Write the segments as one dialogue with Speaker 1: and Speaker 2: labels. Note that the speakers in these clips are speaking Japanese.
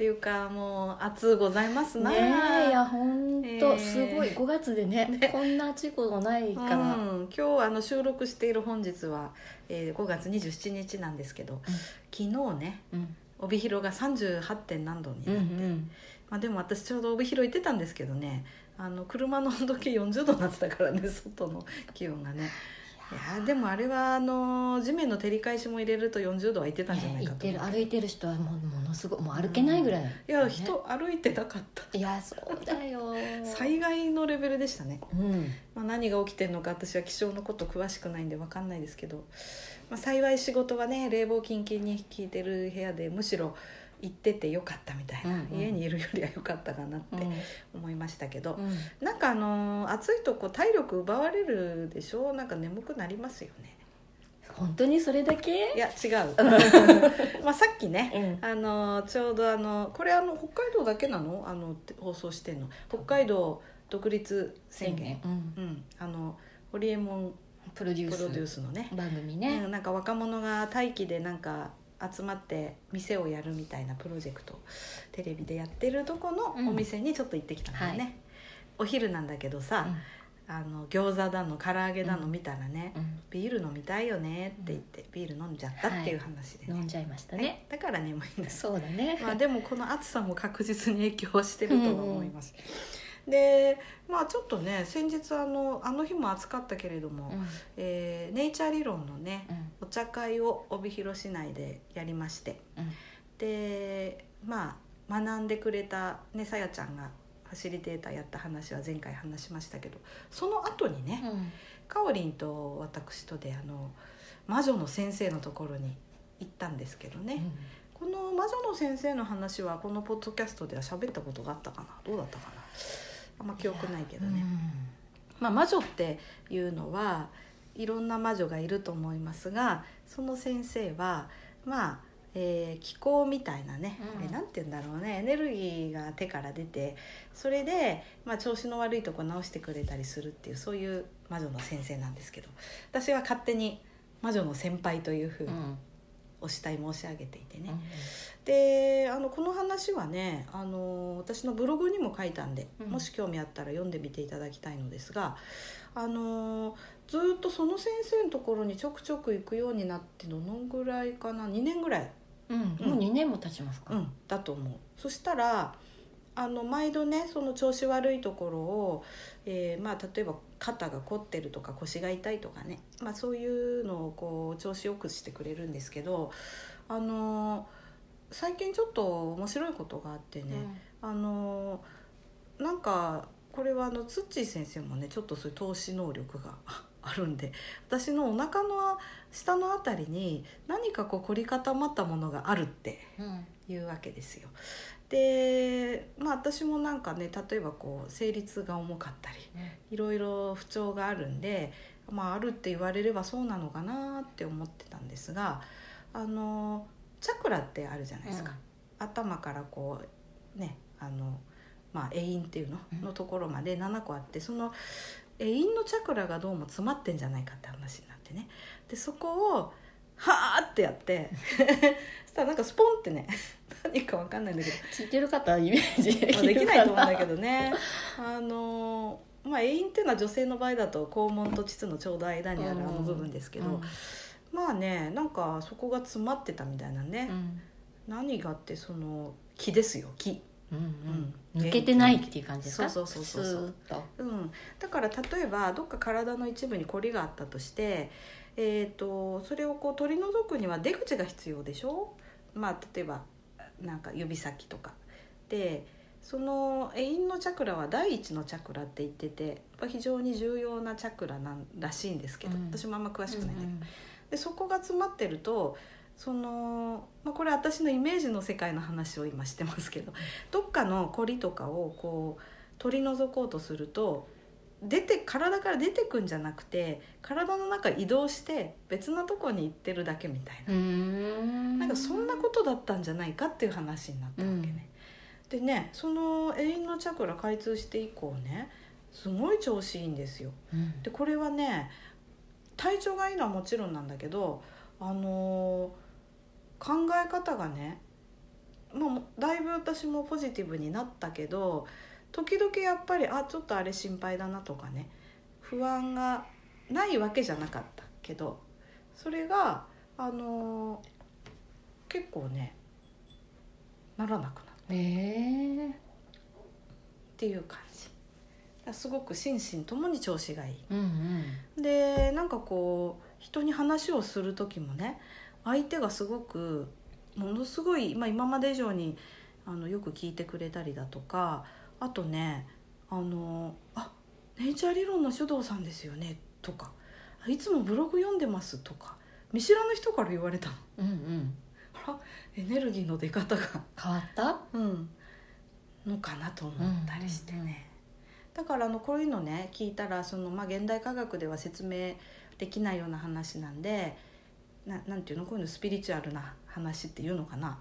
Speaker 1: っていうかもう暑うございますな。
Speaker 2: ねえいや本当、
Speaker 1: えー。
Speaker 2: すごい5月でねこんな暑いことないから、
Speaker 1: うん、今日あの収録している本日は、えー、5月27日なんですけど、昨日ね
Speaker 2: うん。
Speaker 1: 帯広が 38. 点何度に
Speaker 2: うんう
Speaker 1: なって、
Speaker 2: ん
Speaker 1: まあ、でも私ちょうど帯広行ってたん。ですけどねあの車の温度計40度になってたからね外の気温がねいやでもあれはあの地面の照り返しも入れると40度はいってたんじゃないかと
Speaker 2: 歩いてる人はもうものすごいもう歩けないぐらい、
Speaker 1: いや人歩いてなかった。
Speaker 2: いやそうだよ。
Speaker 1: 災害のレベルでしたね。
Speaker 2: うん。
Speaker 1: まあ、何が起きてるのか私は気象のこと詳しくないんで分かんないですけど、まあ、幸い仕事はね冷房キンキンに効いてる部屋でむしろ行っててよかったみたいな、
Speaker 2: うんうん。
Speaker 1: 家にいるよりはよかったかなって
Speaker 2: うん。
Speaker 1: 思いましたけど、
Speaker 2: うん。
Speaker 1: なんかあのー暑いとこ体力奪われるでしょ？なんか眠くなりますよね。
Speaker 2: 本当にそれだけ？
Speaker 1: いや違う。まあさっきね
Speaker 2: うん。
Speaker 1: あのちょうどあのこれあの北海道だけなの？あの放送してんの。北海道独立宣言、
Speaker 2: うん。
Speaker 1: うん、あのホリエモン
Speaker 2: プロデュース。
Speaker 1: のね、
Speaker 2: 番組
Speaker 1: う
Speaker 2: ね、
Speaker 1: ん、なんか若者が待機でなんか集まって店をやるみたいなプロジェクトをテレビでやってるとこの
Speaker 2: うん。
Speaker 1: お店にちょっと行ってきたんだよね、
Speaker 2: はい。
Speaker 1: お昼なんだけどさ、あの餃子だの唐揚げだの見たらね、
Speaker 2: うん。
Speaker 1: ビール飲みたいよねって言って、ビール飲んじゃったっていう話でね、
Speaker 2: 飲んじゃいました
Speaker 1: ね。
Speaker 2: ね、
Speaker 1: だから眠いんです。
Speaker 2: そうだね、
Speaker 1: まあでもこの暑さも確実に影響してるとは思います、でまあちょっとね先日あのあの日も暑かったけれども、
Speaker 2: うん。
Speaker 1: えーネイチャー理論のね
Speaker 2: うん。
Speaker 1: お茶会を帯広市内でやりまして。
Speaker 2: うん。
Speaker 1: でまあ学んでくれたねさやちゃんがファシリテーターやった話は前回話しましたけどその後にね、
Speaker 2: うん。
Speaker 1: かおりんと私とであの魔女の先生のところに行ったんですけどね、この魔女の先生の話はこのポッドキャストでは喋ったことがあったかな？どうだったかな？あんま記憶ないけどね、まあ、魔女っていうのはいろんな魔女がいると思いますがその先生はまあ、えー気候みたいなね、
Speaker 2: うん。
Speaker 1: えなんて言うんだろうねエネルギーが手から出てそれで、まあ、調子の悪いとこ直してくれたりするっていうそういう魔女の先生なんですけど私は勝手に魔女の先輩というふうにお慕い申し上げていてね、
Speaker 2: うん。
Speaker 1: であのこの話はねあの私のブログにも書いたんで、
Speaker 2: うん。
Speaker 1: もし興味あったら読んでみていただきたいのですがあのずっとその先生のところにちょくちょく行くようになってどのぐらいかな？2年ぐらい、
Speaker 2: うん、もう2年も経ちますか、
Speaker 1: うん、だと思う。そしたらあの毎度ねその調子悪いところを、えーまあ、例えば肩が凝ってるとか腰が痛いとかね、まあ、そういうのをこう調子よくしてくれるんですけどあの最近ちょっと面白いことがあってね、あのなんかこれはあのツッチー先生もねちょっとそういう投資能力があるんで私のお腹の下のあたりに何かこう凝り固まったものがあるって
Speaker 2: うん。うん
Speaker 1: いうわけですよ。でまあ私もなんかね例えばこう生理痛が重かったりいろいろ不調があるんで、まあ、あるって言われればそうなのかなって思ってたんですがあのチャクラってあるじゃないですか、頭からこうねあの、まあ、永遠っていうの？
Speaker 2: うん。
Speaker 1: のところまで7個あってその永遠のチャクラがどうも詰まってんじゃないかって話になってね。でそこをはーってやって そしたらなんかスポンってね 何かわかんないんだけど。
Speaker 2: 聞いてる方はイメージ。で
Speaker 1: まあできないと思うんだけ
Speaker 2: ど
Speaker 1: どね。あのまあ永遠っていうのは女性の場合だと肛門と膣のちょうど間にあるあの部分ですけど、まあねなんかそこが詰まってたみたいなね、
Speaker 2: うん。
Speaker 1: 何がってその気ですよ気、
Speaker 2: うんうん
Speaker 1: うん
Speaker 2: 抜けてないっていう感じですか？
Speaker 1: そうそうそうそうう。ん、だから例えばどっか体の一部に凝りがあったとして、えー、とそれをこう取り除くには出口が必要でしょ？まあ例えばなんか指先とか。でその永遠のチャクラは第一のチャクラって言ってて非常に重要なチャクラなんらしいんですけど、
Speaker 2: うん。
Speaker 1: 私もあんま詳しくないんだけど、
Speaker 2: うん。
Speaker 1: でそこが詰まってるとその、まあ、これ私のイメージの世界の話を今してますけどどっかのコリとかをこう取り除こうとすると出て体から出てくんじゃなくて体の中移動して別のとこに行ってるだけみたいな、
Speaker 2: ん。
Speaker 1: なんかそんなことだったんじゃないかっていう話になったわけね。でねその永遠のチャクラ開通して以降ねすごい調子いいんですよ。
Speaker 2: うん。
Speaker 1: でこれはね体調がいいのはもちろんなんだけどあのー考え方がね、まあ、だいぶ私もポジティブになったけど時々やっぱりあちょっとあれ心配だなとかね不安がないわけじゃなかったけどそれがあのー結構ねならなくなった。
Speaker 2: へえ。
Speaker 1: っていう感じ。すごく心身ともに調子がいい。
Speaker 2: うんうん。
Speaker 1: でなんかこう人に話をする時もね相手がすごくものすごい、まあ、今まで以上にあのよく聞いてくれたりだとかあとねあの「あネイチャー理論の書道さんですよね」とか「いつもブログ読んでます」とか見知らぬ人から言われたの。
Speaker 2: うんうん。
Speaker 1: あらエネルギーの出方が。
Speaker 2: 変わった？
Speaker 1: うん、のかなと思ったりしてね、
Speaker 2: うんうんうん。
Speaker 1: だからあのこういうのね聞いたらその、まあ、現代科学では説明できないような話なんでななんていうの？こういうのスピリチュアルな話っていうのかな、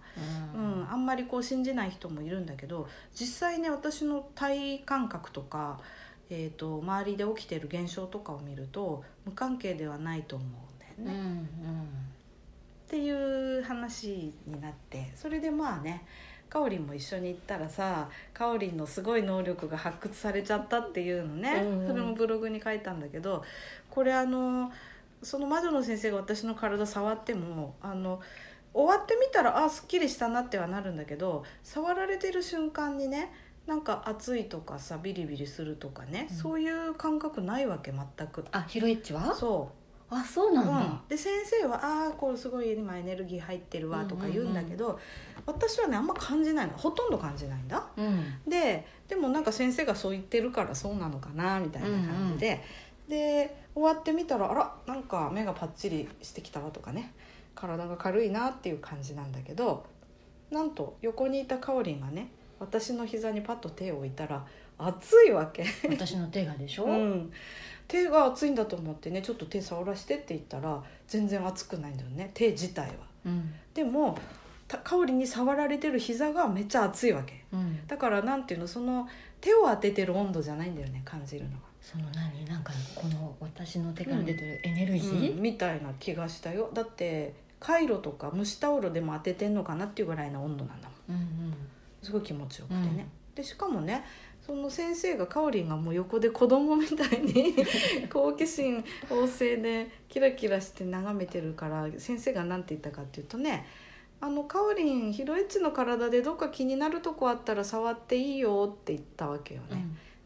Speaker 1: うん。あんまりこう信じない人もいるんだけど実際ね私の体感覚とか、えー、と周りで起きてる現象とかを見ると無関係ではないと思うんだよね。
Speaker 2: うんうん。
Speaker 1: っていう話になってそれでまあねかおりんも一緒に行ったらさかおりんのすごい能力が発掘されちゃったっていうのね、
Speaker 2: うんうん。
Speaker 1: それもブログに書いたんだけどこれあのその魔女の先生が私の体触ってもあの終わってみたらあすっきりしたなってはなるんだけど触られてる瞬間にねなんか熱いとかさビリビリするとかね、
Speaker 2: うん。
Speaker 1: そういう感覚ないわけ全く。
Speaker 2: あヒロエッチは？
Speaker 1: そう。
Speaker 2: あそうなんだ、
Speaker 1: うん、で先生は「ああこれすごい今エネルギー入ってるわ」とか言うんだけど、私はねあんま感じないの。ほとんど感じないんだ。
Speaker 2: うん。
Speaker 1: ででもなんか先生がそう言ってるからそうなのかなみたいな感じで、で終わってみたらあらなんか目がパッチリしてきたわとかね。体が軽いなっていう感じなんだけどなんと横にいたかおりんがね私の膝にパッと手を置いたら熱いわけ。
Speaker 2: 私の手がでしょ、
Speaker 1: うん、手が熱いんだと思ってねちょっと手触らしてって言ったら全然熱くないんだよね手自体は。
Speaker 2: うん。
Speaker 1: でもた香りに触られてる膝がめっちゃ熱いわけ。
Speaker 2: うん、
Speaker 1: だからなんていうのその手を当ててる温度じゃないんだよね感じるのが、
Speaker 2: その何なんかこの私の手から出てるエネルギ
Speaker 1: うん
Speaker 2: ー、
Speaker 1: みたいな気がしたよ。だってカイロとか蒸しタオルでも当ててんのかなっていうぐらいの温度なんだもん。
Speaker 2: うんうん。
Speaker 1: すごい気持ちよくてね、
Speaker 2: うん。
Speaker 1: でしかもねその先生がかおりんがもう横で子供みたいに 好奇心旺盛でキラキラして眺めてるから先生が何て言ったかっていうとね「あのかおりんヒロエッチの体でどっか気になるとこあったら触っていいよ」って言ったわけよね。だか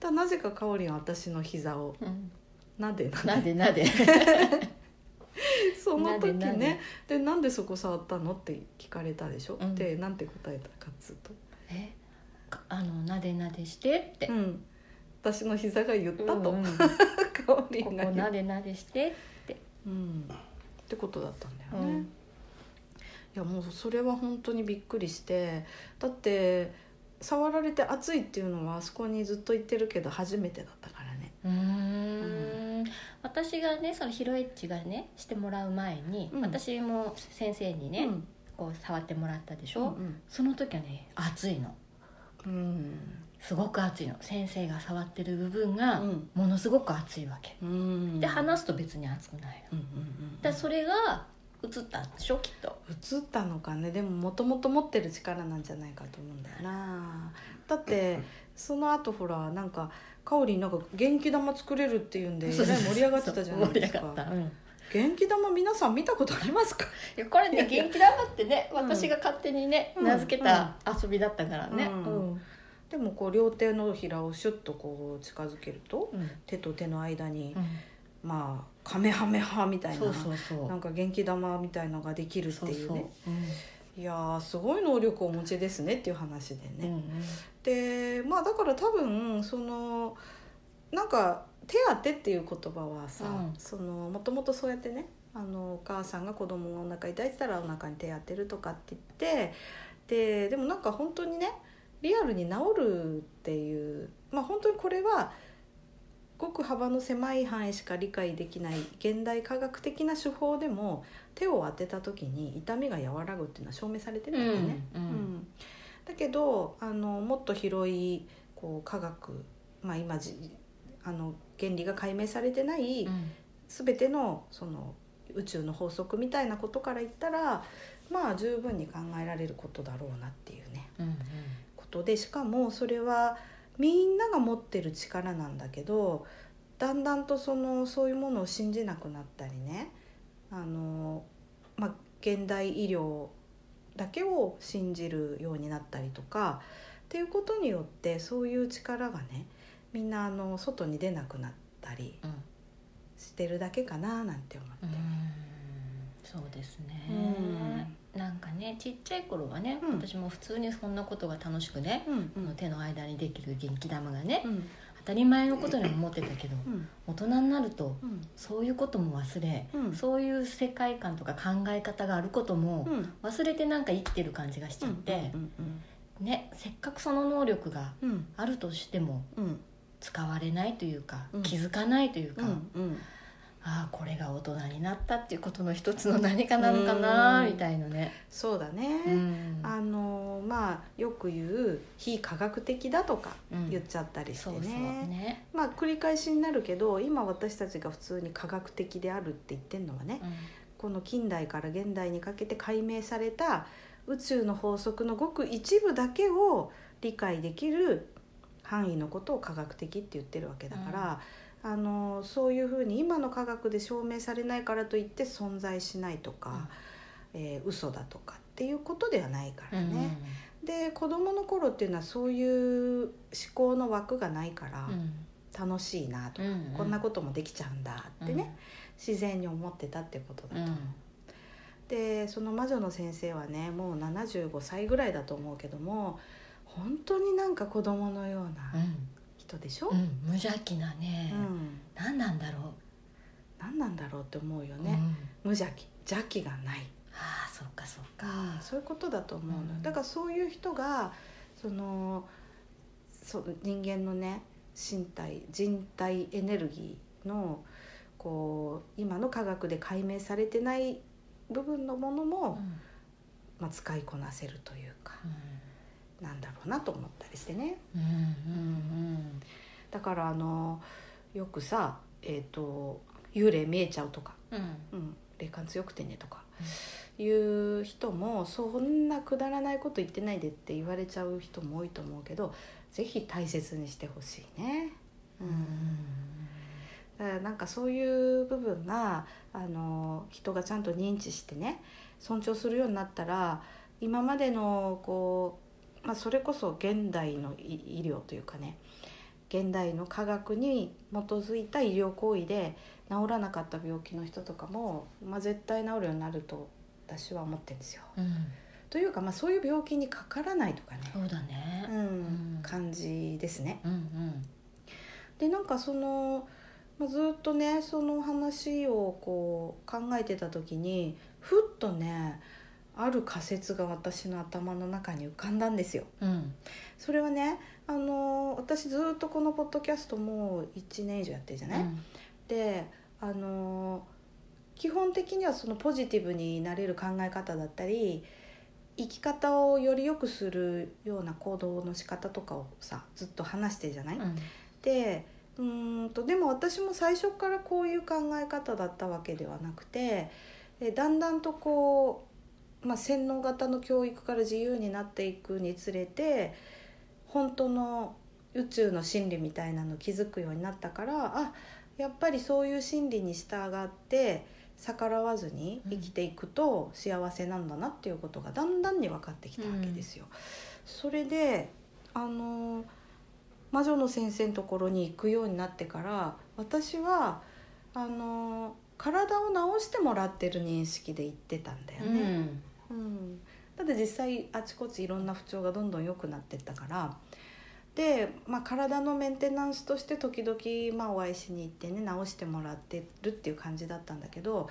Speaker 1: らなぜかかおりんは私の膝を。
Speaker 2: うん。
Speaker 1: なでなで。
Speaker 2: なでなで。
Speaker 1: その時ね。
Speaker 2: なでなで。
Speaker 1: でなんでそこ触ったのって聞かれたでしょ、
Speaker 2: うん。
Speaker 1: でなんて答えたかっつうと。
Speaker 2: え？かあのなでなでして？って、
Speaker 1: うん、私の膝が言ったと、
Speaker 2: うんうん。
Speaker 1: かおりんが言っ
Speaker 2: なでなでしてって、
Speaker 1: うん、ってことだったんだよね、
Speaker 2: うん。
Speaker 1: いやもうそれは本当にびっくりして。だって触られて熱いっていうのはあそこにずっと言ってるけど初めてだったからね。
Speaker 2: うーん。私がねそのヒロエッチがねしてもらう前に、
Speaker 1: うん。
Speaker 2: 私も先生にね、
Speaker 1: うん。
Speaker 2: こう触ってもらったでしょ、
Speaker 1: うん
Speaker 2: その時はね熱いの。
Speaker 1: うん。
Speaker 2: すごく熱いの。先生が触ってる部分が
Speaker 1: うん。
Speaker 2: ものすごく熱いわけ、
Speaker 1: うん。
Speaker 2: で話すと別に熱くないの。
Speaker 1: うんうんうん
Speaker 2: だそれが映ったんでしょきっと。
Speaker 1: 映ったのかね。でももともと持ってる力なんじゃないかと思うんだよな。だってその後ほらなんかかおりんなんか元気玉作れるっていうんでえらい盛り上がってたじゃないですか。元気玉皆さん見たことありますか？
Speaker 2: いやこれね元気玉ってね
Speaker 1: うん。
Speaker 2: 私が勝手にね、
Speaker 1: うん。
Speaker 2: 名付けた遊びだったからね、
Speaker 1: うん。でもこう両手のひらをシュッとこう近づけると
Speaker 2: うん。
Speaker 1: 手と手の間に、
Speaker 2: うん。
Speaker 1: まあカメハメハみたいななんか元気玉みたいのができるって
Speaker 2: そうそう
Speaker 1: いう。ね
Speaker 2: うん。
Speaker 1: いやーすごい能力をお持ちですねっていう話でね、
Speaker 2: うんうん。
Speaker 1: でまあだから多分そのなんか手当てっていう言葉はさ、
Speaker 2: うん。
Speaker 1: そのもともとそうやってねあのお母さんが子供がお腹痛いってたらお腹に手当てるとかって言ってででもなんか本当にねリアルに治るっていうまあ本当にこれはごく幅の狭い範囲しか理解できない現代科学的な手法でも手を当てた時に痛みが和らぐっていうのは証明されてるんだよね。
Speaker 2: うん。うん。
Speaker 1: だけどあのもっと広いこう科学、まあ、今じあの原理が解明されてない
Speaker 2: うん。
Speaker 1: 全てのその宇宙の法則みたいなことから言ったらまあ十分に考えられることだろうなっていうね。
Speaker 2: うん。
Speaker 1: ことでしかもそれはみんなが持ってる力なんだけどだんだんとそのそういうものを信じなくなったりね。あの、まあ、現代医療だけを信じるようになったりとかっていうことによってそういう力がねみんなあの外に出なくなったり
Speaker 2: うん。
Speaker 1: してるだけかななんて思って。
Speaker 2: うん。そうですね、なんかねちっちゃい頃はね、
Speaker 1: うん。
Speaker 2: 私も普通にそんなことが楽しくね、
Speaker 1: うん。
Speaker 2: 手の間にできる元気玉がね、
Speaker 1: うん。
Speaker 2: 当たり前のことに思ってたけど、
Speaker 1: うん。
Speaker 2: 大人になると
Speaker 1: うん。
Speaker 2: そういうことも忘れ、
Speaker 1: うん。
Speaker 2: そういう世界観とか考え方があることも
Speaker 1: うん。
Speaker 2: 忘れてなんか生きてる感じがしちゃって、
Speaker 1: うん。
Speaker 2: ね、せっかくその能力があるとしても
Speaker 1: うん。
Speaker 2: 使われないというか、
Speaker 1: うん。
Speaker 2: 気づかないというか、ああこれが大人になったっていうことの一つの何かなのかな
Speaker 1: うん。
Speaker 2: みたいなね。
Speaker 1: そうだね、
Speaker 2: うん。
Speaker 1: あのまあよく言う非科学的だとか
Speaker 2: うん。
Speaker 1: 言っちゃったりしてね,、
Speaker 2: そうそうね、
Speaker 1: まあ繰り返しになるけど今私たちが普通に科学的であるって言ってるのはね、この近代から現代にかけて解明された宇宙の法則のごく一部だけを理解できる範囲のことを科学的って言ってるわけだから、あのそういうふうに今の科学で証明されないからといって存在しないとか、えー嘘だとかっていうことではないから
Speaker 2: うん
Speaker 1: ね。で子どもの頃っていうのはそういう思考の枠がないから
Speaker 2: うん。
Speaker 1: 楽しいなとか、
Speaker 2: うん
Speaker 1: こんなこともできちゃうんだってね、自然に思ってたってことだと。思う。でその魔女の先生はねもう75歳ぐらいだと思うけども本当になんか子供のよう
Speaker 2: う
Speaker 1: なん人でしょ、
Speaker 2: うんうん無邪気なね、
Speaker 1: うん。
Speaker 2: 何なんだろ
Speaker 1: 何なんだろうって思うよ
Speaker 2: う、
Speaker 1: ね、
Speaker 2: うん。
Speaker 1: 無邪気。邪気がない、
Speaker 2: ああそっかそっか、
Speaker 1: そういうことだと思うの。だからそういう人がそのそう人間のね身体人体エネルギーのこう今の科学で解明されてない部分のものも、まあ、使いこなせるというかなんだろうなと思ったりしてね。
Speaker 2: うんうん
Speaker 1: だからあのよくさ、えー、と幽霊見えちゃうとか、
Speaker 2: うん。うん。
Speaker 1: うん、霊感強くてねとか。いう人もそんなくだらないこと言ってないでって言われちゃう人も多いと思うけどぜひ大切にしてほしいね。うん。だからなんかそういう部分があの人がちゃんと認知してね尊重するようになったら今までのこう、まあ、それこそ現代の医医療というかね現代の科学に基づいた医療行為で治らなかった病気の人とかも、まあ、絶対治るようになると私は思ってるんですよ。
Speaker 2: うん
Speaker 1: というか、まあ、そういう病気にかからないとかね、
Speaker 2: そうだね
Speaker 1: うん
Speaker 2: ん
Speaker 1: 感じですね。
Speaker 2: うんうん
Speaker 1: でなんかその、まあ、ずっとねその話をこう考えてた時にふっとねある仮説が私の頭の中に浮かんだんですよ。
Speaker 2: うん。
Speaker 1: それはねあの私ずっとこのポッドキャストもう1年以上やってるじゃない、であの基本的にはそのポジティブになれる考え方だったり生き方をより良くするような行動の仕方とかをさずっと話してるじゃない、
Speaker 2: うん。
Speaker 1: でうーんとでも私も最初からこういう考え方だったわけではなくてえだんだんとこう、まあ、洗脳型の教育から自由になっていくにつれて本当の宇宙の真理みたいなの気づくようになったからあやっぱりそういう真理に従って逆らわずに生きていくと幸せなんだなっていうことがだんだんに分かってきたわけですよ。それであの魔女の先生のところに行くようになってから私はあの体を治してもらってる認識で行ってたんだよ
Speaker 2: う
Speaker 1: ね。
Speaker 2: ん
Speaker 1: うん、だって実際あちこちいろんな不調がどんどん良くなってったからで、まあ、体のメンテナンスとして時々、まあ、お会いしに行ってね治してもらってるっていう感じだったんだけど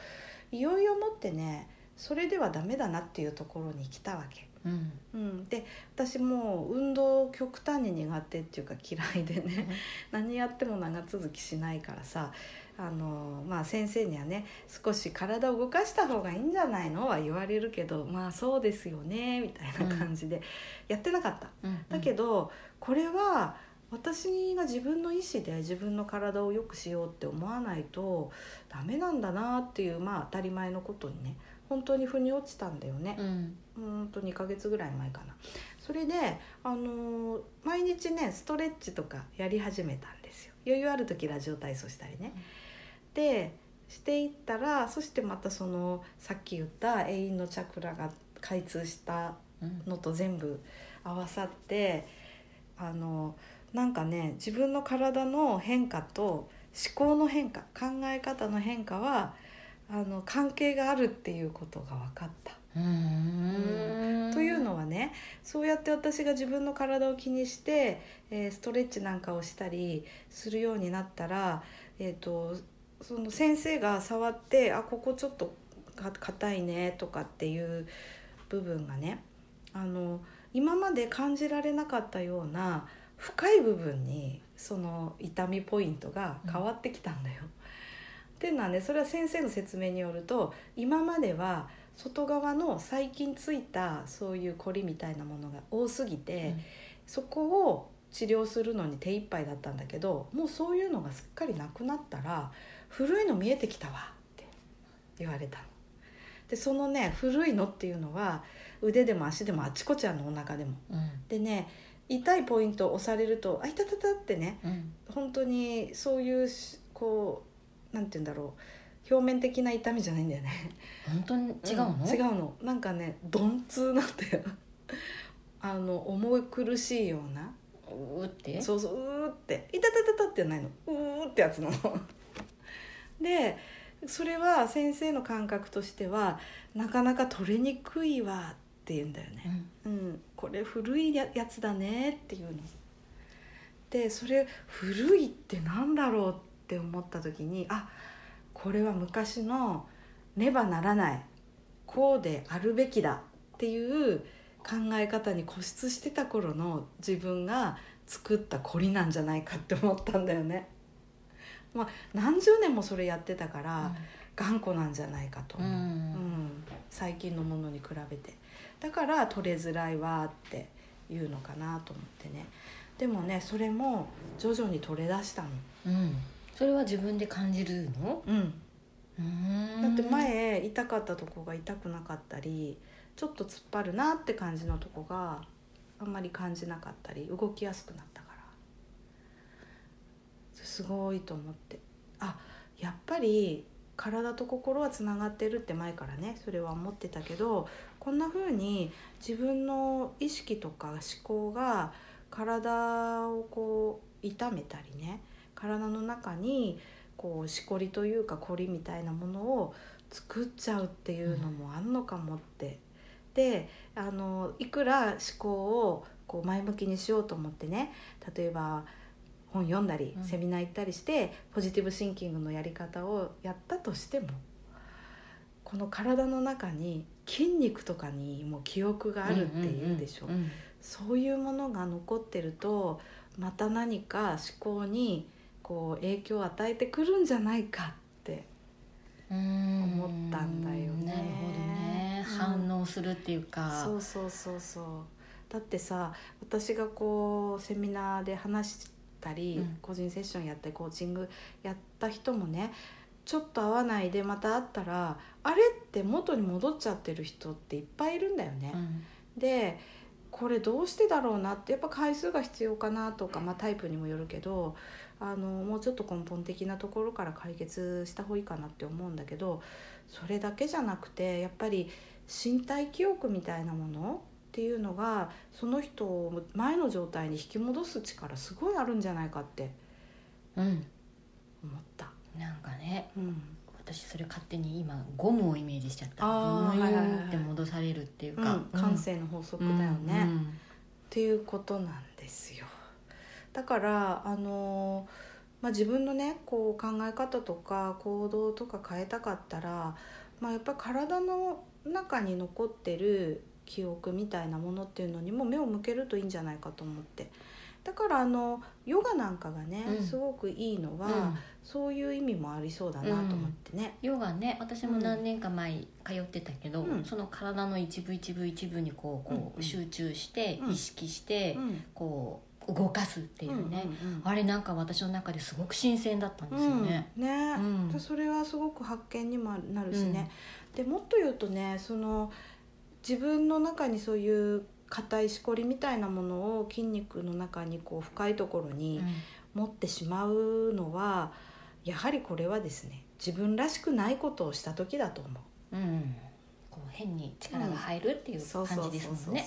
Speaker 1: いよいよもってねそれではダメだなっていうところに来たわけ。
Speaker 2: うん。
Speaker 1: うん、で私もう運動極端に苦手っていうか嫌いでね 何やっても長続きしないからさあの、まあ、先生にはね少し体を動かした方がいいんじゃないの？は言われるけどまあそうですよねみたいな感じでやってなかった。
Speaker 2: うん。
Speaker 1: だけどこれは私が自分の意思で自分の体を良くしようって思わないとダメなんだなっていうまあ当たり前のことにね本当に腑に落ちたんだよね。
Speaker 2: うん。
Speaker 1: うんと2ヶ月ぐらい前かな。それで、あのー毎日ねストレッチとかやり始めたんですよ。余裕ある時ラジオ体操したりね、でしていったらそしてまたそのさっき言った永遠のチャクラが開通した
Speaker 2: うん
Speaker 1: のと全部合わさってあのなんかね自分の体の変化と思考の変化考え方の変化はあの関係があるっていうことが分かった。
Speaker 2: うん
Speaker 1: というのはねそうやって私が自分の体を気にして、えーストレッチなんかをしたりするようになったら、えー、とその先生が触って「あここちょっとか硬いね」とかっていう部分がねあの今まで感じられなかったような深い部分にその痛みポイントが変わってきたんだよ。っていうのはねそれは先生の説明によると今までは外側の最近ついたそういう凝りみたいなものが多すぎて、
Speaker 2: うん
Speaker 1: そこを治療するのに手一杯だったんだけどもうそういうのがすっかりなくなったら古いの見えてきたわって言われたの。でそのね古いのっていうのは腕でも足でもあちこちあるのお腹でも。
Speaker 2: うん。
Speaker 1: でね痛いポイントを押されると「あいたたた」ってね
Speaker 2: うん。
Speaker 1: 本当にそういうしこうなんて言うんだろう表面的な痛みじゃないんだよね。
Speaker 2: 本当に違うの、
Speaker 1: ん違うの。なんかね鈍痛なんだよ。あの重苦しいような。
Speaker 2: うーって？
Speaker 1: そうそううーって「いたたたた」ってないの。うーってやつなのでそれは先生の感覚としてはなかなか取れにくいわって言うんだよね。
Speaker 2: うん。
Speaker 1: うん、これ古いややつだねっていうの。でそれ古いってなんだろうって思った時にあこれは昔のねばならないこうであるべきだっていう考え方に固執してた頃の自分が作った凝りなんじゃないかって思ったんだよね。まあ、何十年もそれやってたから、頑固なんじゃないかと思う、
Speaker 2: うん。
Speaker 1: うん。最近のものに比べて。だから取れづらいわっていうのかなと思ってね。でもねそれも徐々に取れ出したの。
Speaker 2: うん。それは自分で感じるの？
Speaker 1: うん。
Speaker 2: うーん。
Speaker 1: だって前痛かったとこが痛くなかったりちょっと突っ張るなって感じのとこがあんまり感じなかったり動きやすくなったすごいと思ってあやっぱり体と心はつながってるって前からねそれは思ってたけどこんな風に自分の意識とか思考が体をこう痛めたりね体の中にこうしこりというか凝りみたいなものを作っちゃうっていうのもあんのかもって。であのいくら思考をこう前向きにしようと思ってね例えば本読んだり
Speaker 2: うん。
Speaker 1: セミナー行ったりして、ポジティブシンキングのやり方をやったとしてもこの体の中に筋肉とかにも記憶があるっていうでしょ、
Speaker 2: んん
Speaker 1: そういうものが残ってるとまた何か思考にこう影響を与えてくるんじゃないかって思ったんだよね。
Speaker 2: なるほどね、
Speaker 1: うん
Speaker 2: 反応するっていうか。
Speaker 1: そうそうそうそう。だってさ私がこうセミナーで話したり、
Speaker 2: うん
Speaker 1: 個人セッションやったりコーチングやった人もねちょっと合わないでまた会ったらあれって元に戻っちゃってる人っていっぱいいるんだよね。
Speaker 2: うん
Speaker 1: でこれどうしてだろうなってやっぱ回数が必要かなとか、まあ、タイプにもよるけどあのもうちょっと根本的なところから解決した方がいいかなって思うんだけどそれだけじゃなくてやっぱり身体記憶みたいなものっていうのがその人を前の状態に引き戻す力すごいあるんじゃないかって
Speaker 2: うん。
Speaker 1: 思った。
Speaker 2: なんかね
Speaker 1: うん。
Speaker 2: 私それ勝手に今ゴムをイメージしちゃった。
Speaker 1: あー
Speaker 2: ブーンって戻されるっていうか、
Speaker 1: うん、感性の法則だよね。
Speaker 2: うん
Speaker 1: っていうことなんですよ。だからあのまあ、自分のねこう考え方とか行動とか変えたかったらまあ、やっぱり体の中に残ってる記憶みたいなものっていうのにも目を向けるといいんじゃないかと思って。だからあのヨガなんかがね、
Speaker 2: うん。
Speaker 1: すごくいいのは、
Speaker 2: うん。
Speaker 1: そういう意味もありそうだなと思ってね。
Speaker 2: ヨガね私も何年か前通ってたけど、
Speaker 1: うん。
Speaker 2: その体の一部一部一部にこうこう
Speaker 1: うん
Speaker 2: 集中して、
Speaker 1: うん。
Speaker 2: 意識して、
Speaker 1: うん。
Speaker 2: こう動かすっていうね、
Speaker 1: うんうんうん。
Speaker 2: あれなんか私の中ですごく新鮮だったんですよね。
Speaker 1: うん。ね。
Speaker 2: うん。
Speaker 1: でそれはすごく発見にもなるしね、でもっと言うとねその自分の中にそういう硬いしこりみたいなものを筋肉の中にこう深いところに持ってしまうのは、やはりこれはですね自分らしくないことをした時だと思う。
Speaker 2: うんうんこう変に力が入るっていう感じですもんね。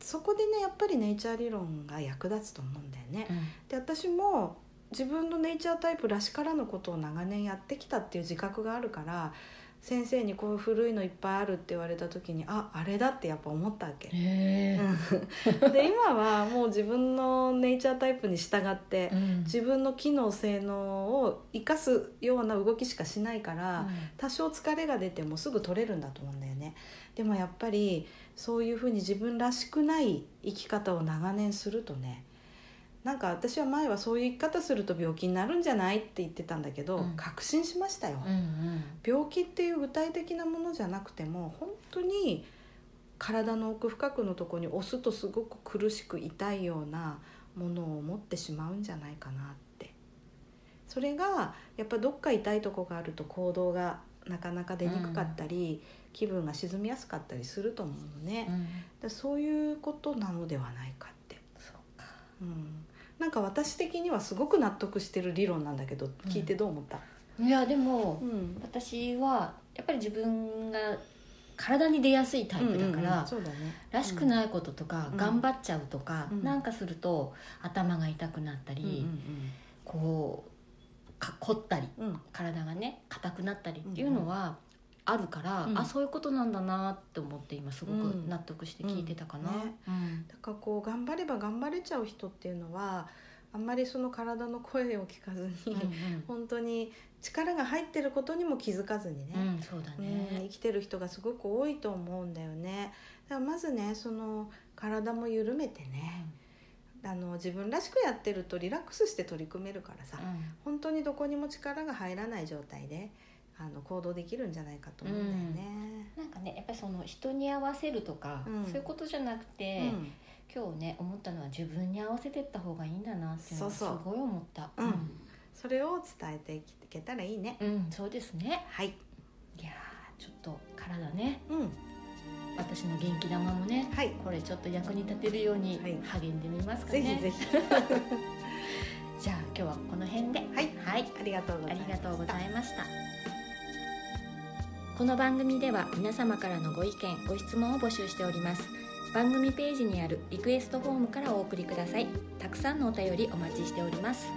Speaker 1: そこでねやっぱりネイチャー理論が役立つと思うんだよね。
Speaker 2: うん
Speaker 1: で私も自分のネイチャータイプらしからぬことを長年やってきたっていう自覚があるから先生にこういう古いのいっぱいあるって言われた時にああれだってやっぱ思ったわけ。で今はもう自分のネイチャータイプに従って
Speaker 2: えうん。
Speaker 1: 自分の機能性能を生かすような動きしかしないから、多少疲れが出てもすぐ取れるんだと思うんだよね。でもやっぱりそういうふうに自分らしくない生き方を長年するとねなんか私は前はそういう生き方すると病気になるんじゃないって言ってたんだけど、
Speaker 2: うん。
Speaker 1: 確信しましたよ、
Speaker 2: うんうん。
Speaker 1: 病気っていう具体的なものじゃなくても本当に体の奥深くのところに押すとすごく苦しく痛いようなものを持ってしまうんじゃないかなって。それがやっぱどっか痛いとこがあると行動がなかなか出にくかったり、気分が沈みやすかったりすると思うのね、
Speaker 2: うん。
Speaker 1: でそういうことなのではないかって、
Speaker 2: そうか。
Speaker 1: うん、なんか私的にはすごく納得してる理論なんだけど聞いてどう思った、
Speaker 2: いやでも
Speaker 1: うん。
Speaker 2: 私はやっぱり自分が体に出やすいタイプだから、
Speaker 1: うんうんね。
Speaker 2: らしくないこととか、
Speaker 1: うん。
Speaker 2: 頑張っちゃうとか、
Speaker 1: うん。
Speaker 2: なんかすると頭が痛くなったり、こうか凝ったり
Speaker 1: うん。うん
Speaker 2: 体がね硬くなったりっていうのはあるから、
Speaker 1: うん。
Speaker 2: あそういうことなんだなって思って今すごく
Speaker 1: うん。
Speaker 2: 納得して聞いてたかな。
Speaker 1: うん。ね。
Speaker 2: うん。
Speaker 1: だからこう頑張れば頑張れちゃう人っていうのはあんまりその体の声を聞かずに、
Speaker 2: うん
Speaker 1: 本当に力が入ってることにも気づかずにね、
Speaker 2: うんうんそうだ
Speaker 1: うん
Speaker 2: ね
Speaker 1: 生。きてる人がすごく多いと思うんだよね。だからまずねその体も緩めてねあの自分らしくやってるとリラックスして取り組めるからさ、
Speaker 2: うん。
Speaker 1: 本当にどこにも力が入らない状態であの行動できるんじゃないかと思うんだよね。
Speaker 2: なんかねやっぱりその人に合わせるとか、
Speaker 1: うん
Speaker 2: そういうことじゃなくて、
Speaker 1: うん
Speaker 2: 今日ね思ったのは自分に合わせてった方がいいんだなっていうのがすごい思った。
Speaker 1: うんそれを伝えていけたらいいね。
Speaker 2: うん、うんそうですね。
Speaker 1: はい、
Speaker 2: いやーちょっと体ね
Speaker 1: うん、
Speaker 2: 私の元気玉もね
Speaker 1: はい、
Speaker 2: これちょっと役に立てるように
Speaker 1: はい
Speaker 2: 励んでみますか
Speaker 1: ぜ
Speaker 2: ね。
Speaker 1: ひぜひ。
Speaker 2: じゃあ今日はこの辺で。
Speaker 1: はい、
Speaker 2: はい
Speaker 1: あ。
Speaker 2: りがとうございましたこの番組では皆様からのご意見ご質問を募集しております。番組ページにあるリクエストフォームからお送りください。たくさんのお便りお待ちしております。